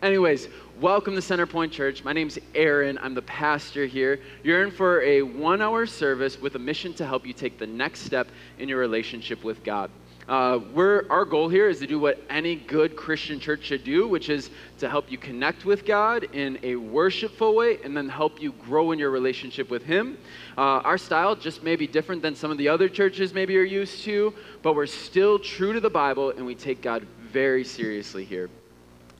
Anyways, welcome to Centerpoint Church. My name's Aaron. I'm the pastor here. You're in for a one hour service with a mission to help you take the next step in your relationship with God. Uh, our goal here is to do what any good Christian church should do, which is to help you connect with God in a worshipful way and then help you grow in your relationship with Him. Uh, our style just may be different than some of the other churches maybe you're used to, but we're still true to the Bible and we take God very seriously here.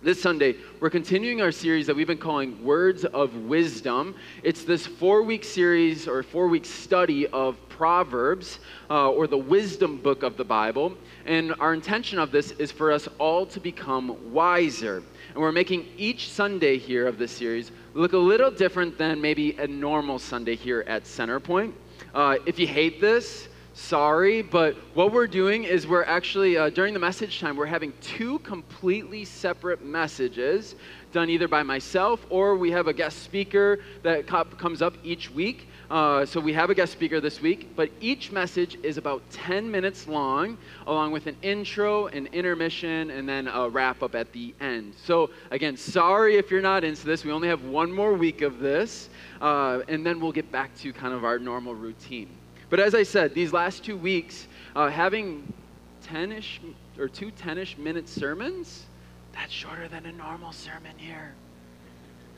This Sunday, we're continuing our series that we've been calling Words of Wisdom. It's this four week series or four week study of Proverbs uh, or the wisdom book of the Bible. And our intention of this is for us all to become wiser. And we're making each Sunday here of this series look a little different than maybe a normal Sunday here at Centerpoint. Uh, if you hate this, sorry, but what we're doing is we're actually, uh, during the message time, we're having two completely separate messages done either by myself or we have a guest speaker that comes up each week. Uh, so we have a guest speaker this week, but each message is about 10 minutes long, along with an intro, an intermission, and then a wrap up at the end. So, again, sorry if you're not into this. We only have one more week of this, uh, and then we'll get back to kind of our normal routine. But as I said, these last two weeks, uh, having 10 ish or two 10 ish minute sermons, that's shorter than a normal sermon here.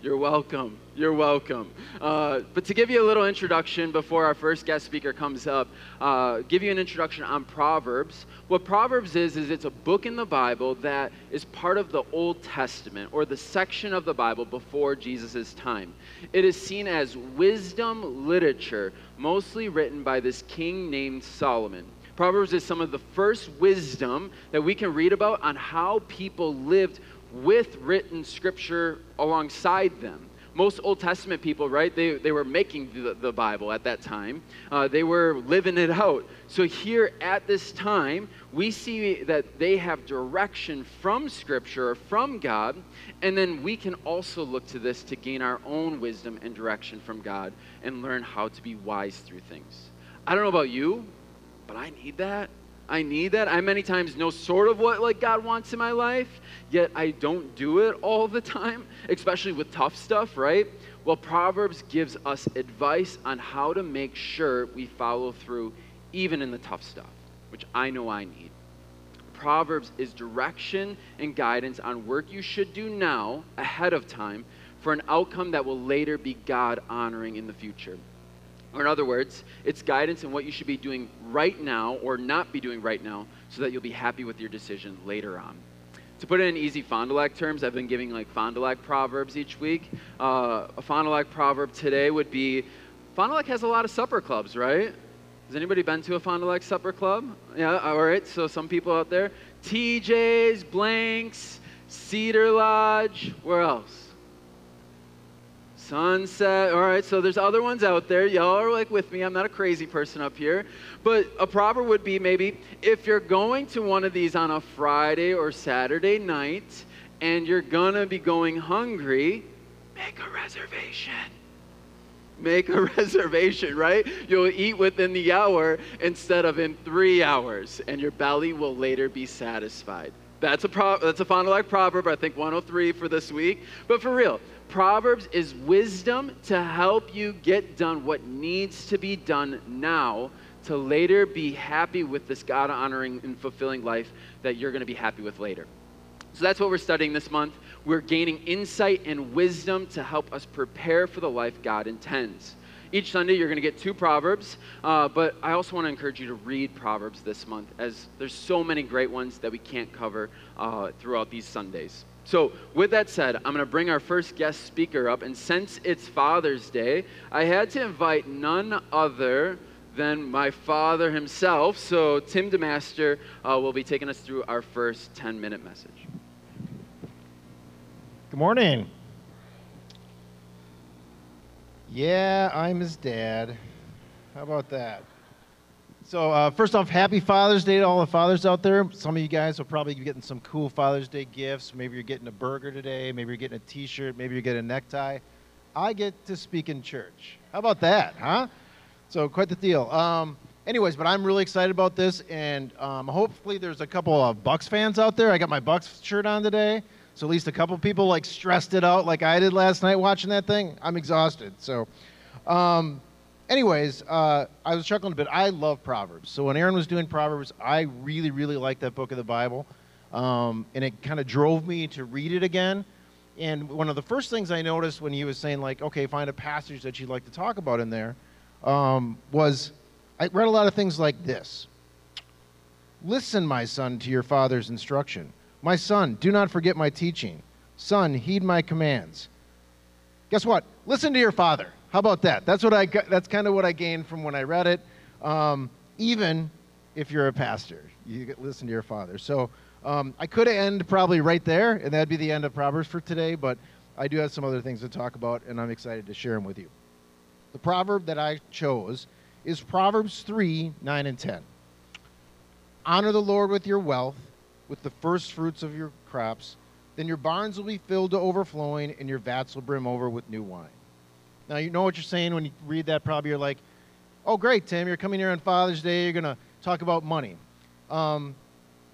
You're welcome. You're welcome. Uh, but to give you a little introduction before our first guest speaker comes up, uh, give you an introduction on Proverbs. What Proverbs is, is it's a book in the Bible that is part of the Old Testament or the section of the Bible before Jesus' time. It is seen as wisdom literature, mostly written by this king named Solomon. Proverbs is some of the first wisdom that we can read about on how people lived with written scripture alongside them. Most Old Testament people, right, they, they were making the, the Bible at that time. Uh, they were living it out. So here at this time, we see that they have direction from Scripture, from God, and then we can also look to this to gain our own wisdom and direction from God and learn how to be wise through things. I don't know about you, but I need that. I need that. I many times know sort of what like God wants in my life, yet I don't do it all the time, especially with tough stuff, right? Well, Proverbs gives us advice on how to make sure we follow through even in the tough stuff, which I know I need. Proverbs is direction and guidance on work you should do now ahead of time for an outcome that will later be God honoring in the future. Or, in other words, it's guidance in what you should be doing right now or not be doing right now so that you'll be happy with your decision later on. To put it in easy Fond du Lac terms, I've been giving like Fond du Lac proverbs each week. Uh, a Fond du Lac proverb today would be Fond du Lac has a lot of supper clubs, right? Has anybody been to a Fond du Lac supper club? Yeah, all right, so some people out there. TJ's, Blanks, Cedar Lodge, where else? Sunset. All right, so there's other ones out there. Y'all are like with me. I'm not a crazy person up here. But a proverb would be maybe if you're going to one of these on a Friday or Saturday night and you're going to be going hungry, make a reservation. Make a reservation, right? You'll eat within the hour instead of in three hours, and your belly will later be satisfied. That's a, pro- that's a Fond du proverb, I think 103 for this week. But for real, Proverbs is wisdom to help you get done what needs to be done now to later be happy with this God honoring and fulfilling life that you're going to be happy with later. So that's what we're studying this month. We're gaining insight and wisdom to help us prepare for the life God intends. Each Sunday, you're going to get two Proverbs, uh, but I also want to encourage you to read Proverbs this month, as there's so many great ones that we can't cover uh, throughout these Sundays. So, with that said, I'm going to bring our first guest speaker up. And since it's Father's Day, I had to invite none other than my father himself. So, Tim DeMaster uh, will be taking us through our first 10 minute message. Good morning. Yeah, I'm his dad. How about that? So, uh, first off, happy Father's Day to all the fathers out there. Some of you guys will probably be getting some cool Father's Day gifts. Maybe you're getting a burger today. Maybe you're getting a t shirt. Maybe you're getting a necktie. I get to speak in church. How about that, huh? So, quite the deal. Um, anyways, but I'm really excited about this, and um, hopefully, there's a couple of Bucks fans out there. I got my Bucks shirt on today. So at least a couple people like stressed it out like I did last night watching that thing. I'm exhausted. So, um, anyways, uh, I was chuckling a bit. I love Proverbs. So when Aaron was doing Proverbs, I really, really liked that book of the Bible. Um, and it kind of drove me to read it again. And one of the first things I noticed when he was saying, like, okay, find a passage that you'd like to talk about in there, um, was I read a lot of things like this Listen, my son, to your father's instruction. My son, do not forget my teaching. Son, heed my commands. Guess what? Listen to your father. How about that? That's what I. That's kind of what I gained from when I read it. Um, even if you're a pastor, you listen to your father. So um, I could end probably right there, and that'd be the end of Proverbs for today. But I do have some other things to talk about, and I'm excited to share them with you. The proverb that I chose is Proverbs 3 9 and 10. Honor the Lord with your wealth, with the first fruits of your crops. Then your barns will be filled to overflowing, and your vats will brim over with new wine. Now, you know what you're saying when you read that. Probably you're like, oh, great, Tim, you're coming here on Father's Day. You're going to talk about money. Um,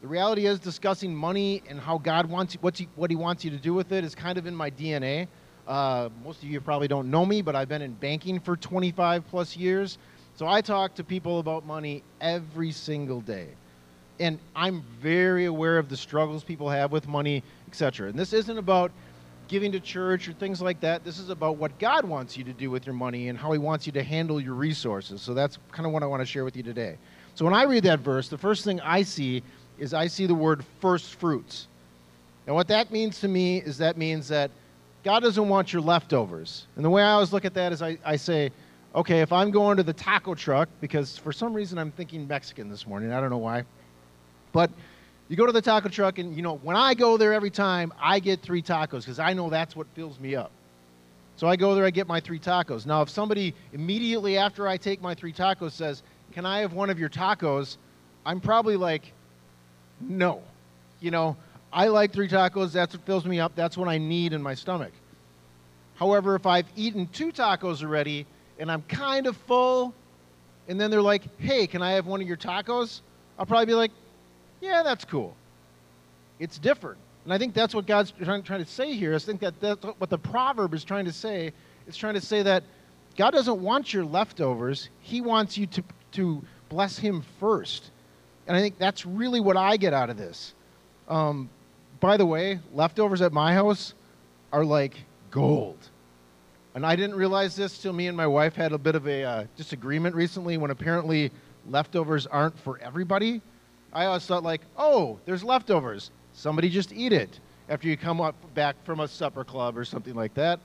the reality is, discussing money and how God wants what he, what he wants you to do with it is kind of in my DNA. Uh, most of you probably don't know me, but I've been in banking for 25 plus years. So I talk to people about money every single day. And I'm very aware of the struggles people have with money, etc. And this isn't about giving to church or things like that. This is about what God wants you to do with your money and how He wants you to handle your resources. So that's kind of what I want to share with you today. So when I read that verse, the first thing I see is I see the word first fruits. And what that means to me is that means that God doesn't want your leftovers. And the way I always look at that is I, I say, okay, if I'm going to the taco truck, because for some reason I'm thinking Mexican this morning, I don't know why. But you go to the taco truck, and you know, when I go there every time, I get three tacos because I know that's what fills me up. So I go there, I get my three tacos. Now, if somebody immediately after I take my three tacos says, Can I have one of your tacos? I'm probably like, No. You know, I like three tacos. That's what fills me up. That's what I need in my stomach. However, if I've eaten two tacos already and I'm kind of full, and then they're like, Hey, can I have one of your tacos? I'll probably be like, yeah, that's cool. It's different. And I think that's what God's trying, trying to say here. I think that that's what the proverb is trying to say. It's trying to say that God doesn't want your leftovers. He wants you to, to bless Him first. And I think that's really what I get out of this. Um, by the way, leftovers at my house are like gold. And I didn't realize this till me and my wife had a bit of a uh, disagreement recently when apparently leftovers aren't for everybody. I always thought like, oh, there's leftovers. Somebody just eat it after you come up back from a supper club or something like that.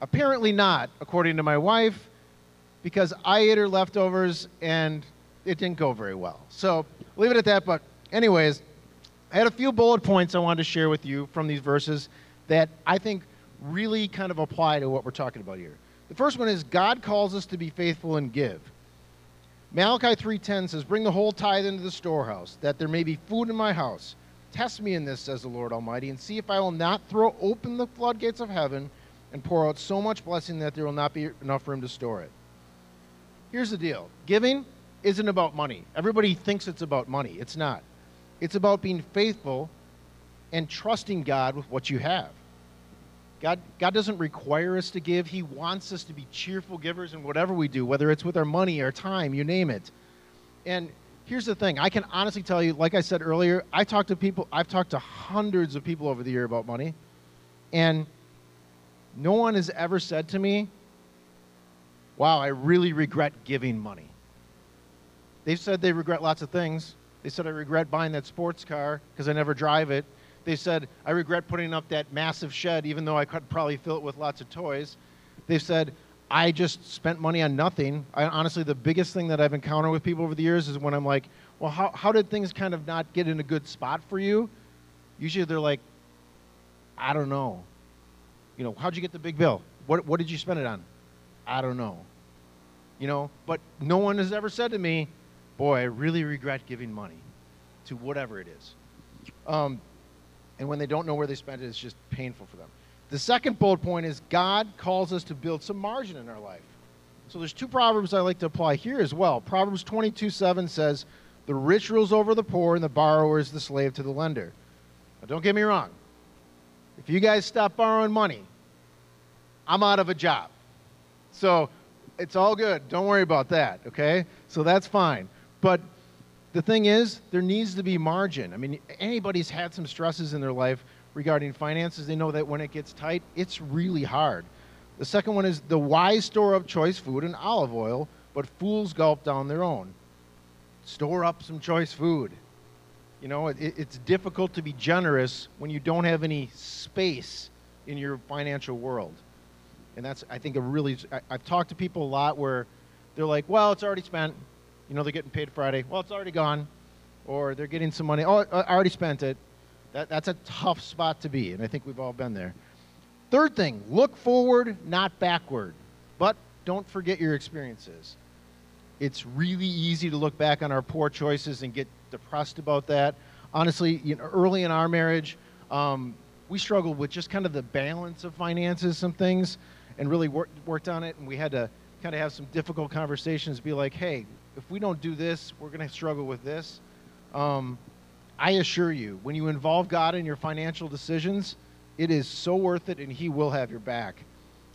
Apparently not, according to my wife, because I ate her leftovers and it didn't go very well. So leave it at that. But anyways, I had a few bullet points I wanted to share with you from these verses that I think really kind of apply to what we're talking about here. The first one is God calls us to be faithful and give. Malachi 3:10 says, "Bring the whole tithe into the storehouse, that there may be food in my house. Test me in this," says the Lord Almighty, "and see if I will not throw open the floodgates of heaven and pour out so much blessing that there will not be enough room to store it." Here's the deal. Giving isn't about money. Everybody thinks it's about money. It's not. It's about being faithful and trusting God with what you have. God, God doesn't require us to give. He wants us to be cheerful givers in whatever we do, whether it's with our money, our time, you name it. And here's the thing I can honestly tell you, like I said earlier, I talk to people, I've talked to hundreds of people over the year about money, and no one has ever said to me, Wow, I really regret giving money. They've said they regret lots of things. They said, I regret buying that sports car because I never drive it. They said, I regret putting up that massive shed, even though I could probably fill it with lots of toys. They said, I just spent money on nothing. I, honestly, the biggest thing that I've encountered with people over the years is when I'm like, well, how, how did things kind of not get in a good spot for you? Usually they're like, I don't know. You know, how'd you get the big bill? What, what did you spend it on? I don't know. You know, but no one has ever said to me, boy, I really regret giving money to whatever it is. Um, and when they don't know where they spent it, it's just painful for them. The second bullet point is God calls us to build some margin in our life. So there's two proverbs I like to apply here as well. Proverbs 22 7 says, The rich rules over the poor, and the borrower is the slave to the lender. Now, don't get me wrong. If you guys stop borrowing money, I'm out of a job. So it's all good. Don't worry about that, okay? So that's fine. But the thing is, there needs to be margin. I mean, anybody's had some stresses in their life regarding finances, they know that when it gets tight, it's really hard. The second one is the wise store up choice food and olive oil, but fools gulp down their own. Store up some choice food. You know, it, it's difficult to be generous when you don't have any space in your financial world. And that's, I think, a really, I, I've talked to people a lot where they're like, well, it's already spent. You know, they're getting paid Friday. Well, it's already gone. Or they're getting some money. Oh, I already spent it. That, that's a tough spot to be, and I think we've all been there. Third thing, look forward, not backward. But don't forget your experiences. It's really easy to look back on our poor choices and get depressed about that. Honestly, you know, early in our marriage, um, we struggled with just kind of the balance of finances, some things, and really wor- worked on it. And we had to kind of have some difficult conversations, be like, hey, if we don't do this, we're going to struggle with this. Um, I assure you, when you involve God in your financial decisions, it is so worth it and he will have your back.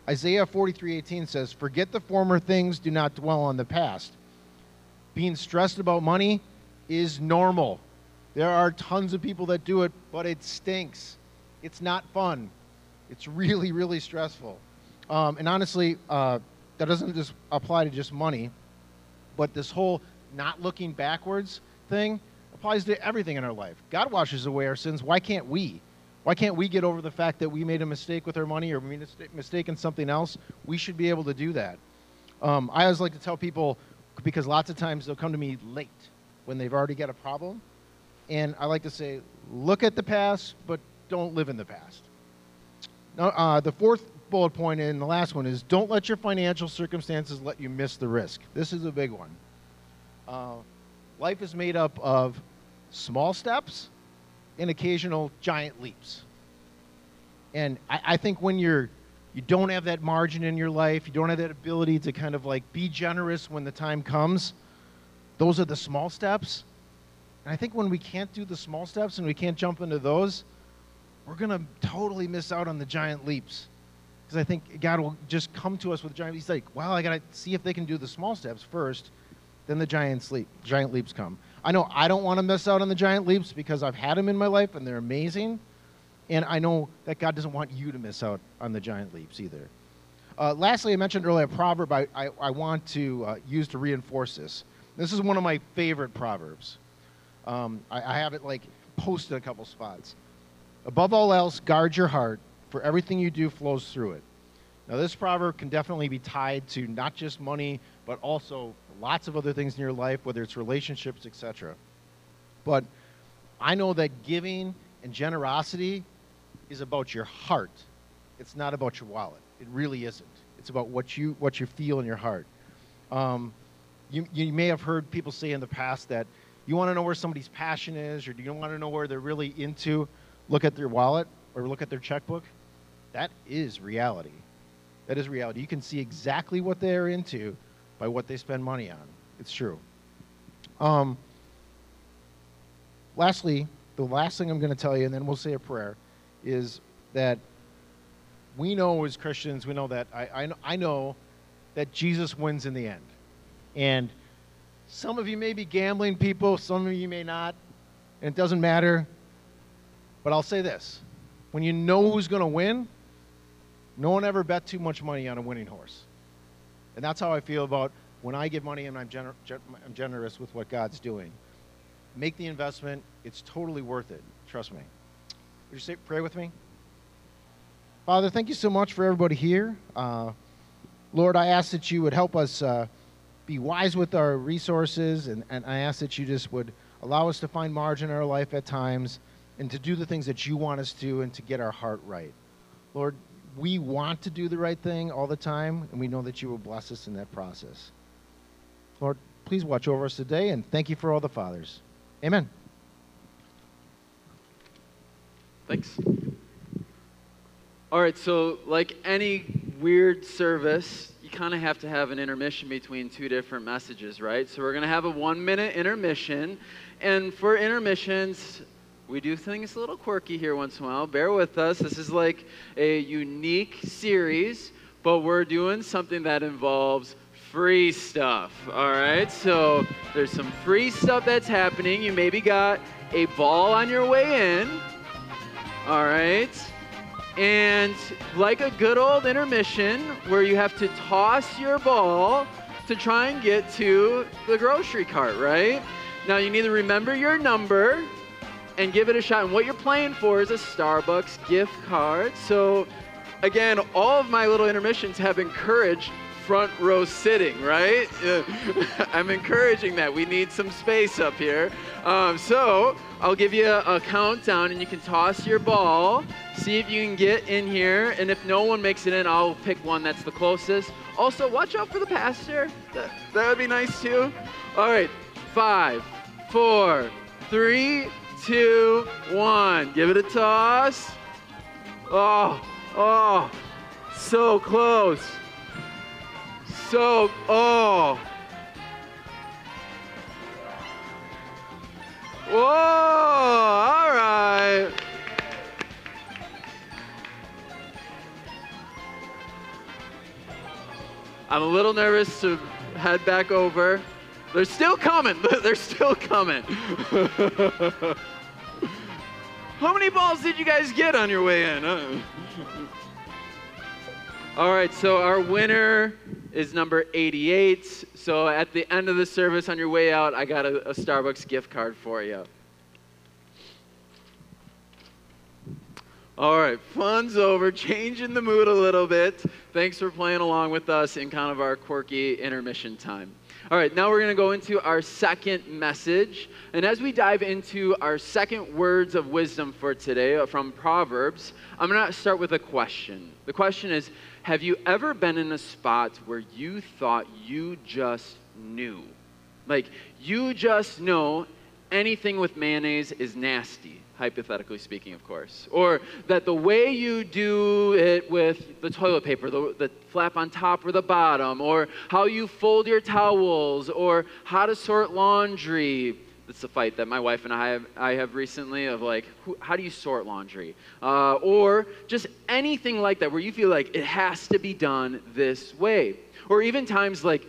Isaiah 43:18 says, "Forget the former things, do not dwell on the past." Being stressed about money is normal. There are tons of people that do it, but it stinks. It's not fun. It's really, really stressful. Um, and honestly, uh, that doesn't just apply to just money, but this whole not looking backwards thing applies to everything in our life. God washes away our sins. Why can't we? Why can't we get over the fact that we made a mistake with our money or we made a mistake in something else? We should be able to do that. Um, I always like to tell people because lots of times they'll come to me late when they've already got a problem. And I like to say, look at the past, but don't live in the past. Now, uh, the fourth bullet point and the last one is don't let your financial circumstances let you miss the risk. This is a big one. Uh, life is made up of small steps and occasional giant leaps. And I, I, think when you're you don't have that margin in your life, you don't have that ability to kind of like be generous when the time comes, those are the small steps. And I think when we can't do the small steps and we can't jump into those, we're going to totally miss out on the giant leaps. Because I think God will just come to us with giant He's like, well, I got to see if they can do the small steps first, then the giant, leap, giant leaps come. I know I don't want to miss out on the giant leaps because I've had them in my life and they're amazing. And I know that God doesn't want you to miss out on the giant leaps either. Uh, lastly, I mentioned earlier a proverb I, I, I want to uh, use to reinforce this. This is one of my favorite proverbs. Um, I, I have it like posted a couple spots. Above all else, guard your heart, for everything you do flows through it. Now, this proverb can definitely be tied to not just money, but also lots of other things in your life, whether it's relationships, etc. But I know that giving and generosity is about your heart. It's not about your wallet. It really isn't. It's about what you what you feel in your heart. Um, you, you may have heard people say in the past that you want to know where somebody's passion is, or do you want to know where they're really into? Look at their wallet or look at their checkbook. That is reality. That is reality. You can see exactly what they're into by what they spend money on. It's true. Um, lastly, the last thing I'm going to tell you, and then we'll say a prayer, is that we know as Christians, we know that I, I, I know that Jesus wins in the end. And some of you may be gambling people, some of you may not, and it doesn't matter. But I'll say this when you know who's going to win, no one ever bet too much money on a winning horse. And that's how I feel about when I give money and I'm, gener- I'm generous with what God's doing. Make the investment, it's totally worth it. Trust me. Would you say, pray with me? Father, thank you so much for everybody here. Uh, Lord, I ask that you would help us uh, be wise with our resources, and, and I ask that you just would allow us to find margin in our life at times and to do the things that you want us to and to get our heart right. Lord, we want to do the right thing all the time, and we know that you will bless us in that process. Lord, please watch over us today, and thank you for all the fathers. Amen. Thanks. All right, so like any weird service, you kind of have to have an intermission between two different messages, right? So we're going to have a one minute intermission. And for intermissions, We do things a little quirky here once in a while. Bear with us. This is like a unique series, but we're doing something that involves free stuff. All right? So there's some free stuff that's happening. You maybe got a ball on your way in. All right? And like a good old intermission where you have to toss your ball to try and get to the grocery cart, right? Now you need to remember your number and give it a shot. And what you're playing for is a Starbucks gift card. So, again, all of my little intermissions have encouraged front row sitting, right? I'm encouraging that. We need some space up here. Um, so, I'll give you a, a, countdown and you can toss your ball, see if you can get in here. And if no one makes it in, I'll pick one that's the closest. Also, watch out for the pastor. That, that would be nice too. All right, five, four, three, two, one. Give it a toss. Oh, oh, so close. So, oh. Whoa, all right. I'm a little nervous to head back over. They're still coming. They're still coming. How many balls did you guys get on your way in? All right, so our winner is number 88. So at the end of the service on your way out, I got a, a Starbucks gift card for you. All right, fun's over, changing the mood a little bit. Thanks for playing along with us in kind of our quirky intermission time. All right, now we're going to go into our second message. And as we dive into our second words of wisdom for today uh, from Proverbs, I'm going to start with a question. The question is Have you ever been in a spot where you thought you just knew? Like, you just know anything with mayonnaise is nasty hypothetically speaking, of course. Or that the way you do it with the toilet paper, the, the, flap on top or the bottom, or how you fold your towels, or how to sort laundry. It's a fight that my wife and I have, I have recently of like, who, how do you sort laundry? Uh, or just anything like that where you feel like it has to be done this way. Or even times like,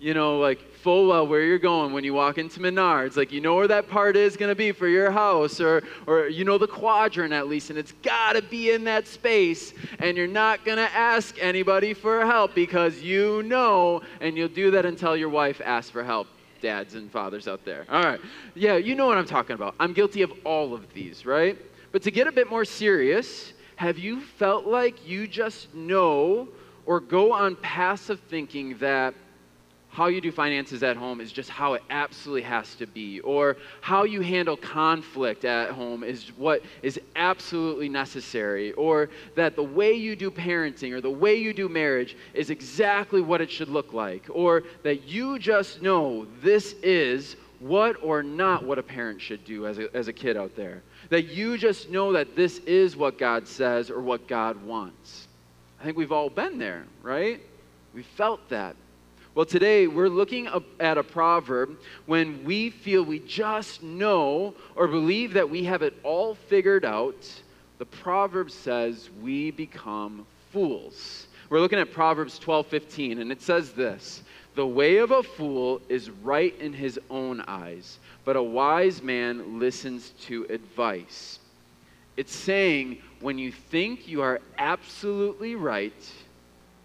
you know, like full well where you're going when you walk into Menards. Like you know where that part is going to be for your house, or or you know the quadrant at least, and it's got to be in that space. And you're not going to ask anybody for help because you know, and you'll do that until your wife asks for help. Dads and fathers out there. All right. Yeah, you know what I'm talking about. I'm guilty of all of these, right? But to get a bit more serious, have you felt like you just know or go on passive thinking that how you do finances at home is just how it absolutely has to be, or how you handle conflict at home is what is absolutely necessary, or that the way you do parenting or the way you do marriage is exactly what it should look like, or that you just know this is what or not what a parent should do as a, as a kid out there. That you just know that this is what God says or what God wants. I think we've all been there, right? We felt that. Well, today we're looking at a proverb when we feel we just know or believe that we have it all figured out. The proverb says we become fools. We're looking at Proverbs 12:15 and it says this, "The way of a fool is right in his own eyes, but a wise man listens to advice." It's saying when you think you are absolutely right,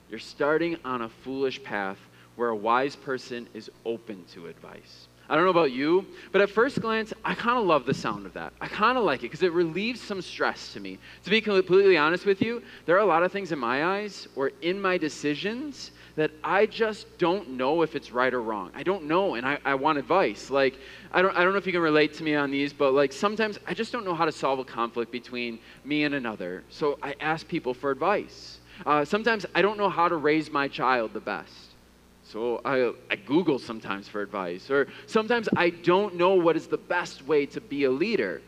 you're starting on a foolish path where a wise person is open to advice. I don't know about you, but at first glance, I kind of love the sound of that. I kind of like it because it relieves some stress to me. To be completely honest with you, there are a lot of things in my eyes or in my decisions that I just don't know if it's right or wrong. I don't know, and I, I want advice. Like, I don't, I don't know if you can relate to me on these, but like sometimes I just don't know how to solve a conflict between me and another. So I ask people for advice. Uh, sometimes I don't know how to raise my child the best. So I, I Google sometimes for advice. Or sometimes I don't know what is the best way to be a leader.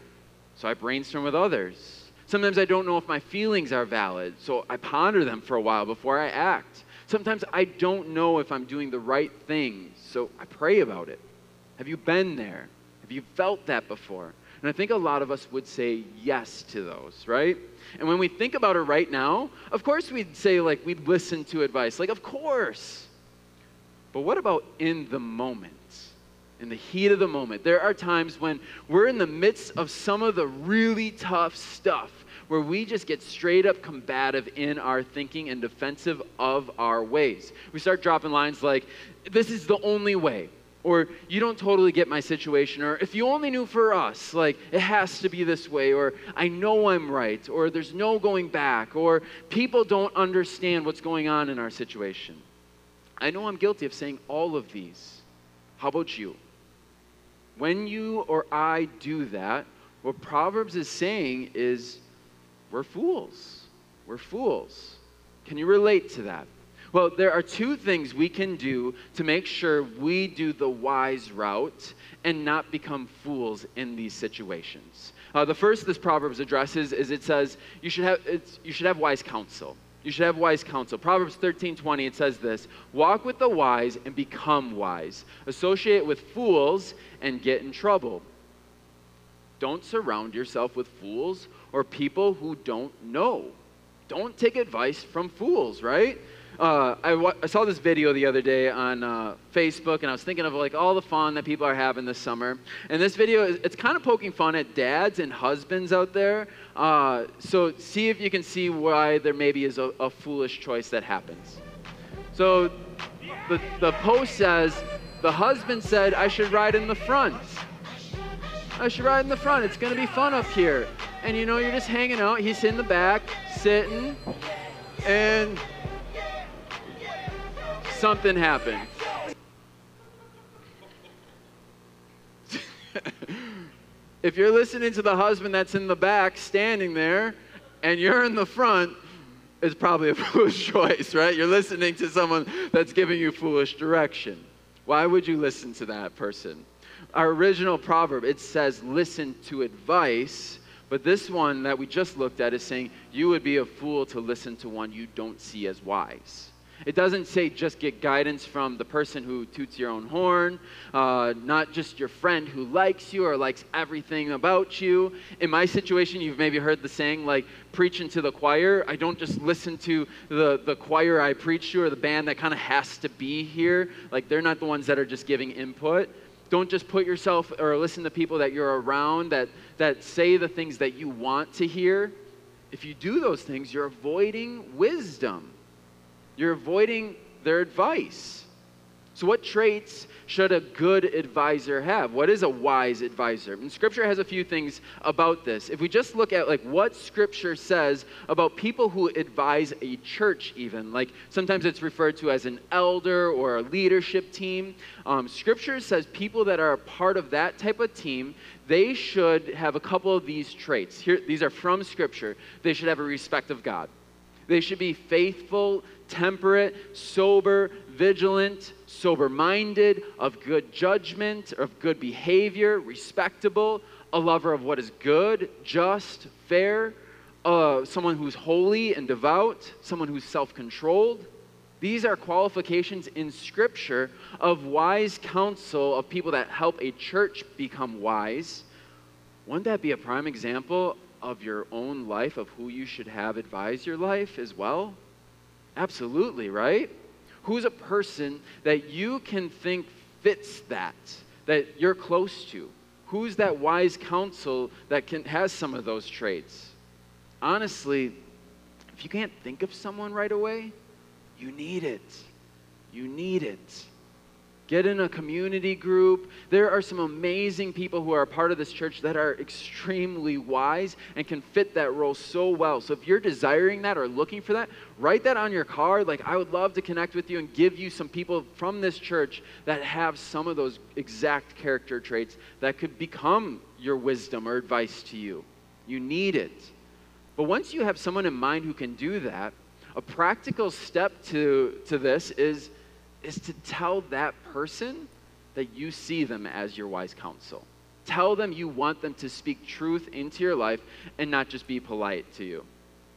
So I brainstorm with others. Sometimes I don't know if my feelings are valid. So I ponder them for a while before I act. Sometimes I don't know if I'm doing the right thing. So I pray about it. Have you been there? Have you felt that before? And I think a lot of us would say yes to those, right? And when we think about it right now, of course we'd say, like, we'd listen to advice. Like, of course. But what about in the moment? In the heat of the moment? There are times when we're in the midst of some of the really tough stuff where we just get straight up combative in our thinking and defensive of our ways. We start dropping lines like, this is the only way, or you don't totally get my situation, or if you only knew for us, like it has to be this way, or I know I'm right, or there's no going back, or people don't understand what's going on in our situation. I know I'm guilty of saying all of these. How about you? When you or I do that, what Proverbs is saying is we're fools. We're fools. Can you relate to that? Well, there are two things we can do to make sure we do the wise route and not become fools in these situations. Uh, the first this Proverbs addresses is it says you should have, you should have wise counsel. You should have wise counsel. Proverbs 13 20, it says this Walk with the wise and become wise. Associate with fools and get in trouble. Don't surround yourself with fools or people who don't know. Don't take advice from fools, right? Uh, I, I saw this video the other day on uh, Facebook, and I was thinking of like all the fun that people are having this summer. And this video, it's kind of poking fun at dads and husbands out there. Uh, so see if you can see why there maybe is a, a foolish choice that happens. So the, the post says, the husband said, I should ride in the front. I should ride in the front. It's to be fun up here. And you know, you're just hanging out. He's in the back, sitting, and something happened. if you're listening to the husband that's in the back standing there and you're in the front, it's probably a foolish choice, right? You're listening to someone that's giving you foolish direction. Why would you listen to that person? Our original proverb, it says, listen to advice, but this one that we just looked at is saying, you would be a fool to listen to one you don't see as wise. It doesn't say just get guidance from the person who toots your own horn, uh, not just your friend who likes you or likes everything about you. In my situation, you've maybe heard the saying, like, preaching to the choir. I don't just listen to the, the choir I preach to or the band that kind of has to be here. Like, they're not the ones that are just giving input. Don't just put yourself or listen to people that you're around that, that say the things that you want to hear. If you do those things, you're avoiding wisdom. You're avoiding their advice. So, what traits should a good advisor have? What is a wise advisor? And Scripture has a few things about this. If we just look at like what Scripture says about people who advise a church, even like sometimes it's referred to as an elder or a leadership team. Um, scripture says people that are a part of that type of team, they should have a couple of these traits. Here, these are from Scripture. They should have a respect of God. They should be faithful, temperate, sober, vigilant, sober minded, of good judgment, of good behavior, respectable, a lover of what is good, just, fair, uh, someone who's holy and devout, someone who's self controlled. These are qualifications in Scripture of wise counsel, of people that help a church become wise. Wouldn't that be a prime example of your own life, of who you should have advise your life as well? Absolutely, right? Who's a person that you can think fits that, that you're close to? Who's that wise counsel that can, has some of those traits? Honestly, if you can't think of someone right away, you need it. You need it. Get in a community group. There are some amazing people who are a part of this church that are extremely wise and can fit that role so well. So if you're desiring that or looking for that, write that on your card. Like, I would love to connect with you and give you some people from this church that have some of those exact character traits that could become your wisdom or advice to you. You need it. But once you have someone in mind who can do that, a practical step to, to this is is to tell that person that you see them as your wise counsel. Tell them you want them to speak truth into your life and not just be polite to you.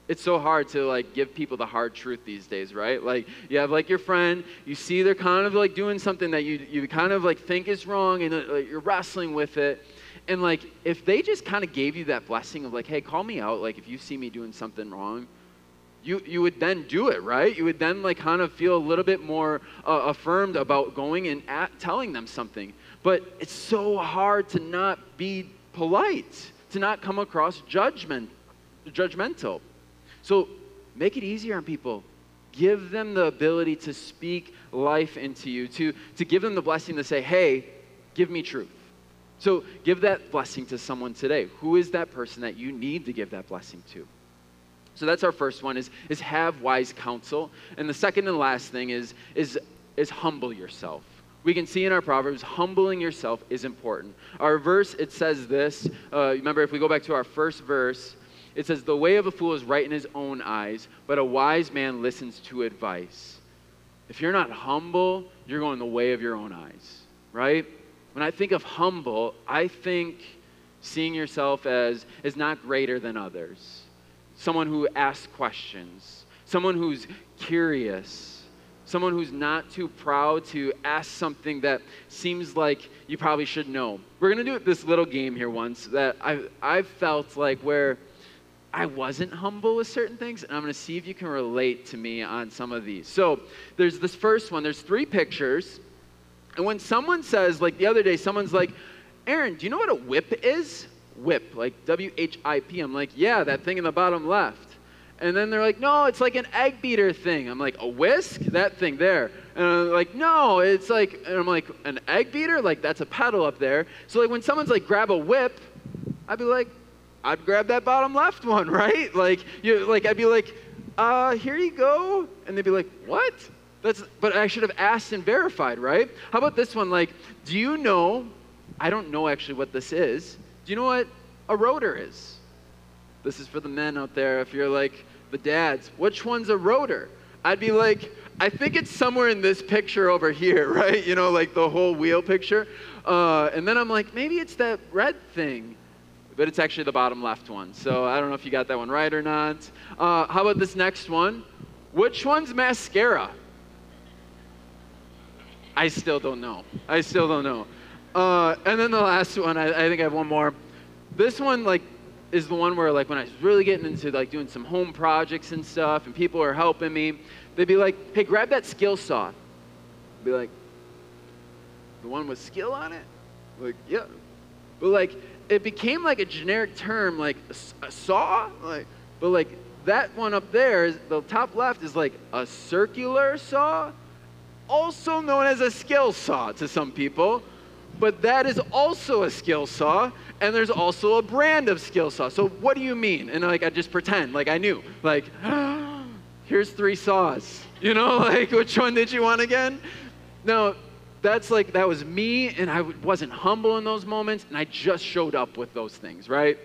it's so hard to like give people the hard truth these days right like you have like your friend you see they're kind of like doing something that you, you kind of like think is wrong and uh, you're wrestling with it and like if they just kind of gave you that blessing of like hey call me out like if you see me doing something wrong you, you would then do it right you would then like kind of feel a little bit more uh, affirmed about going and at, telling them something but it's so hard to not be polite to not come across judgment judgmental so make it easier on people. Give them the ability to speak life into you, to, to give them the blessing to say, hey, give me truth. So give that blessing to someone today. Who is that person that you need to give that blessing to? So that's our first one is, is have wise counsel. And the second and last thing is, is, is humble yourself. We can see in our Proverbs, humbling yourself is important. Our verse, it says this. Uh, remember, if we go back to our first verse, it says, The way of a fool is right in his own eyes, but a wise man listens to advice. If you're not humble, you're going the way of your own eyes, right? When I think of humble, I think seeing yourself as, as not greater than others, someone who asks questions, someone who's curious, someone who's not too proud to ask something that seems like you probably should know. We're going to do this little game here once that I, I've felt like where I wasn't humble with certain things, and I'm going to see if you can relate to me on some of these. So, there's this first one, there's three pictures. And when someone says, like the other day, someone's like, Aaron, do you know what a whip is? Whip, like W H I P. I'm like, yeah, that thing in the bottom left. And then they're like, no, it's like an egg beater thing. I'm like, a whisk? That thing there. And I'm like, no, it's like, and I'm like, an egg beater? Like, that's a pedal up there. So, like, when someone's like, grab a whip, I'd be like, I'd grab that bottom left one, right? Like you like I'd be like, uh, here you go. And they'd be like, what? That's but I should have asked and verified, right? How about this one? Like, do you know, I don't know actually what this is. Do you know what a rotor is? This is for the men out there. If you're like the dads, which one's a rotor? I'd be like, I think it's somewhere in this picture over here, right? You know, like the whole wheel picture. Uh, and then I'm like, maybe it's that red thing but it's actually the bottom left one. So I don't know if you got that one right or not. Uh, how about this next one? Which one's mascara? I still don't know. I still don't know. Uh, and then the last one, I, I think I have one more. This one, like, is the one where, like, when I was really getting into like doing some home projects and stuff, and people are helping me, they'd be like, "Hey, grab that skill saw." I'd be like, "The one with skill on it?" Like, yeah. But like, it became like a generic term, like a, a saw, like, but like that one up there, is, the top left is like a circular saw, also known as a skill saw to some people. But that is also a skill saw, and there's also a brand of skill saw. So what do you mean? And like I just pretend like I knew. Like, here's three saws. You know, like which one did you want again? No, that's like that was me and i wasn't humble in those moments and i just showed up with those things right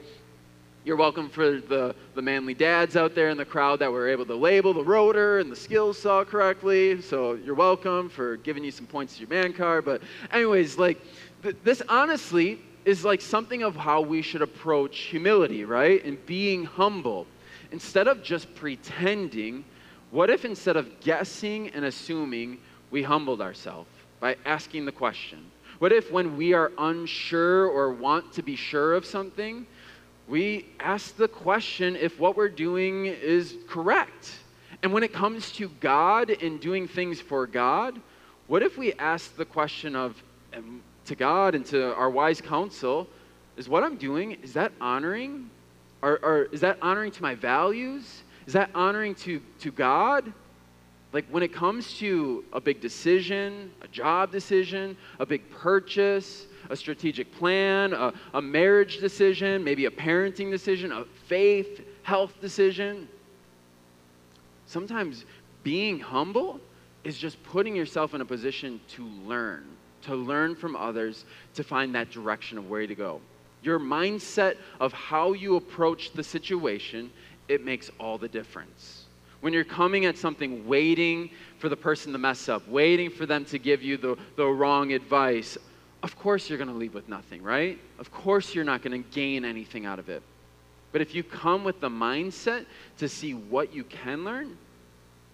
you're welcome for the, the manly dads out there in the crowd that were able to label the rotor and the skills saw correctly. So you're welcome for giving you some points to your man card. But anyways like th- this honestly is like something of how we should approach humility right? And being humble. Instead of just pretending what if instead of guessing and assuming we humbled ourselves by asking the question? What if, when we are unsure or want to be sure of something, we ask the question if what we're doing is correct? And when it comes to God and doing things for God, what if we ask the question of um, to God and to our wise counsel, is what I'm doing, is that honoring? Or, or is that honoring to my values? Is that honoring to, to God? Like when it comes to a big decision, a job decision, a big purchase, a strategic plan, a, a marriage decision, maybe a parenting decision, a faith, health decision, sometimes being humble is just putting yourself in a position to learn, to learn from others, to find that direction of where to go. Your mindset of how you approach the situation, it makes all the difference when you're coming at something waiting for the person to mess up, waiting for them to give you the, the wrong advice, of course you're going to leave with nothing, right? Of course you're not going to gain anything out of it. But if you come with the mindset to see what you can learn,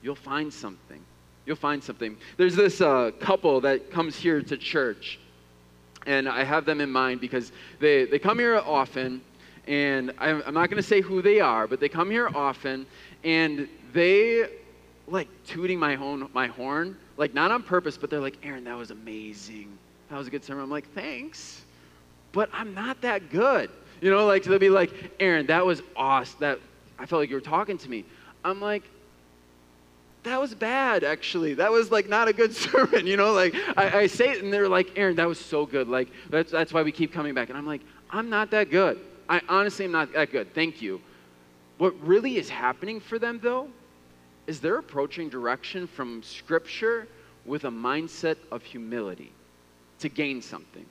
you'll find something. You'll find something. There's this uh, couple that comes here to church, and I have them in mind because they, they come here often, and I'm, I'm not going to say who they are, but they come here often, and they like tooting my, own, my horn, like not on purpose, but they're like, Aaron, that was amazing. That was a good sermon. I'm like, thanks, but I'm not that good. You know, like they'll be like, Aaron, that was awesome. That I felt like you were talking to me. I'm like, that was bad actually that was like not a good sermon you know like I, I, say it and they're like aaron that was so good like that's, that's why we keep coming back and i'm like i'm not that good i honestly am not that good thank you what really is happening for them though is they're approaching direction from scripture with a mindset of humility to gain something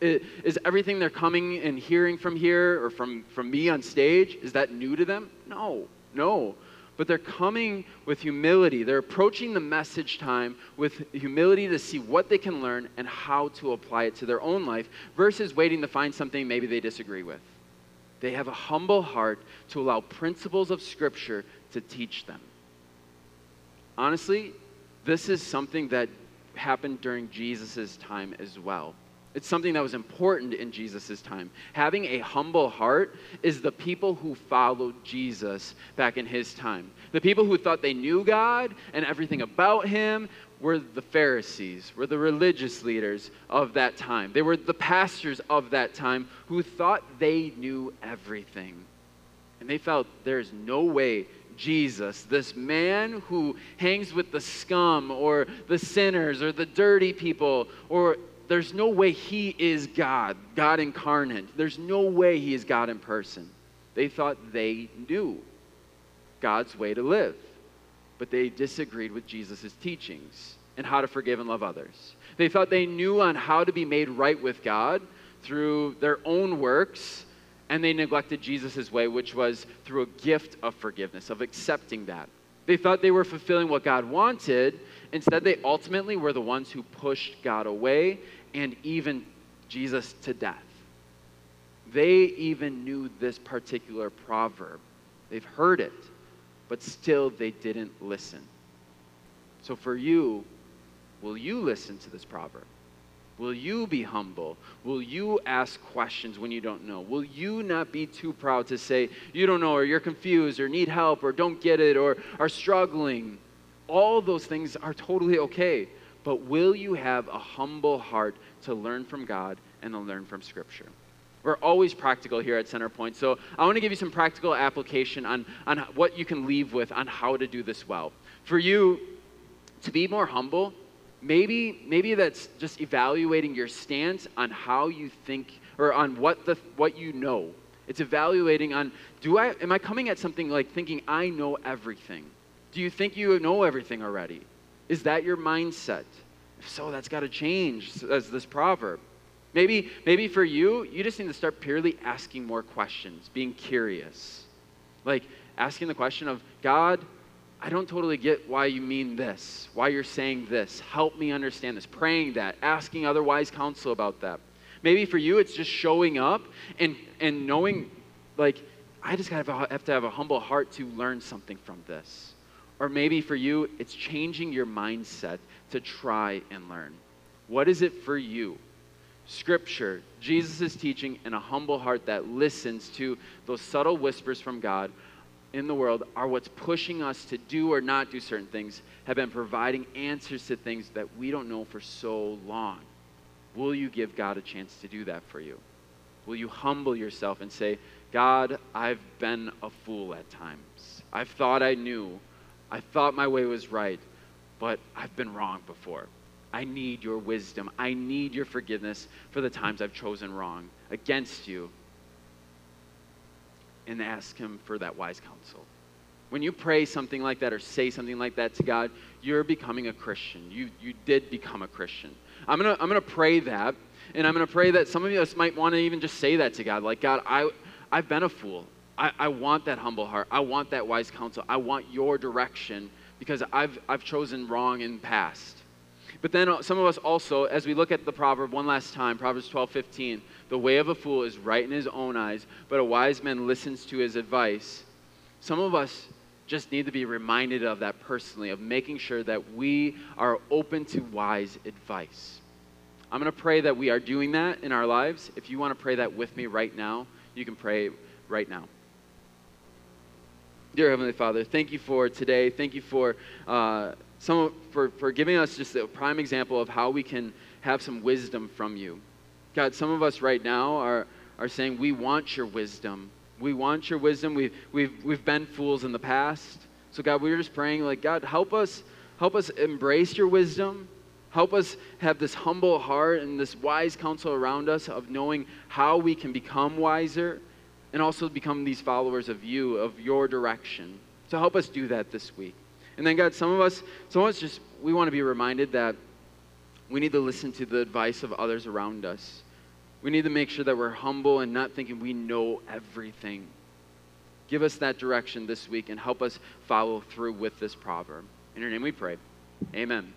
is everything they're coming and hearing from here or from, from me on stage is that new to them no no but they're coming with humility. They're approaching the message time with humility to see what they can learn and how to apply it to their own life versus waiting to find something maybe they disagree with. They have a humble heart to allow principles of Scripture to teach them. Honestly, this is something that happened during Jesus' time as well. It's something that was important in Jesus' time. Having a humble heart is the people who followed Jesus back in his time. The people who thought they knew God and everything about him were the Pharisees, were the religious leaders of that time. They were the pastors of that time who thought they knew everything. And they felt there's no way Jesus, this man who hangs with the scum or the sinners or the dirty people or there's no way he is God, God incarnate. There's no way he is God in person. They thought they knew God's way to live, but they disagreed with Jesus' teachings and how to forgive and love others. They thought they knew on how to be made right with God through their own works, and they neglected Jesus' way, which was through a gift of forgiveness, of accepting that. They thought they were fulfilling what God wanted, Instead, they ultimately were the ones who pushed God away and even Jesus to death. They even knew this particular proverb. They've heard it, but still they didn't listen. So for you, will you listen to this proverb? Will you be humble? Will you ask questions when you don't know? Will you not be too proud to say you don't know, or you're confused, or need help, or don't get it, or are struggling? All those things are totally okay. But will you have a humble heart to learn from God and to learn from Scripture? We're always practical here at Centerpoint. So I want to give you some practical application on, on what you can leave with on how to do this well. For you to be more humble, maybe, maybe that's just evaluating your stance on how you think or on what, the, what you know. It's evaluating on do I am I coming at something like thinking I know everything? Do you think you know everything already? Is that your mindset? If so, that's got to change, as this proverb. Maybe, maybe for you, you just need to start purely asking more questions, being curious. Like asking the question of, God, I don't totally get why you mean this, why you're saying this. Help me understand this. Praying that, asking other wise counsel about that. Maybe for you, it's just showing up and, and knowing, like, I just gotta have to have a humble heart to learn something from this. Or maybe for you, it's changing your mindset to try and learn. What is it for you? Scripture, Jesus' is teaching, and a humble heart that listens to those subtle whispers from God in the world are what's pushing us to do or not do certain things, have been providing answers to things that we don't know for so long. Will you give God a chance to do that for you? Will you humble yourself and say, God, I've been a fool at times. I've thought I knew, I thought my way was right, but I've been wrong before. I need your wisdom. I need your forgiveness for the times I've chosen wrong against you. And ask Him for that wise counsel. When you pray something like that or say something like that to God, you're becoming a Christian. You, you did become a Christian. I'm going to I'm going to pray that, and I'm going to pray that some of us might want to even just say that to God. Like, God, I, I've been a fool. I, I want that humble heart. I want that wise counsel. I want your direction because I've, I've chosen wrong in the past. But then uh, some of us also, as we look at the proverb one last time, Proverbs 12, 15, the way of a fool is right in his own eyes, but a wise man listens to his advice. Some of us just need to be reminded of that personally, of making sure that we are open to wise advice. I'm going to pray that we are doing that in our lives. If you want to pray that with me right now, you can pray right now. Dear Heavenly Father, thank you for today. Thank you for uh, some for, for giving us just a prime example of how we can have some wisdom from you. God, some of us right now are, are saying, We want your wisdom. We want your wisdom. We've, we've, we've been fools in the past. So, God, we are just praying, like, God, help us, help us embrace your wisdom. Help us have this humble heart and this wise counsel around us of knowing how we can become wiser and also become these followers of you, of your direction. So help us do that this week. And then, God, some of us, some of us just, we want to be reminded that we need to listen to the advice of others around us. We need to make sure that we're humble and not thinking we know everything. Give us that direction this week and help us follow through with this proverb. In your name we pray. Amen.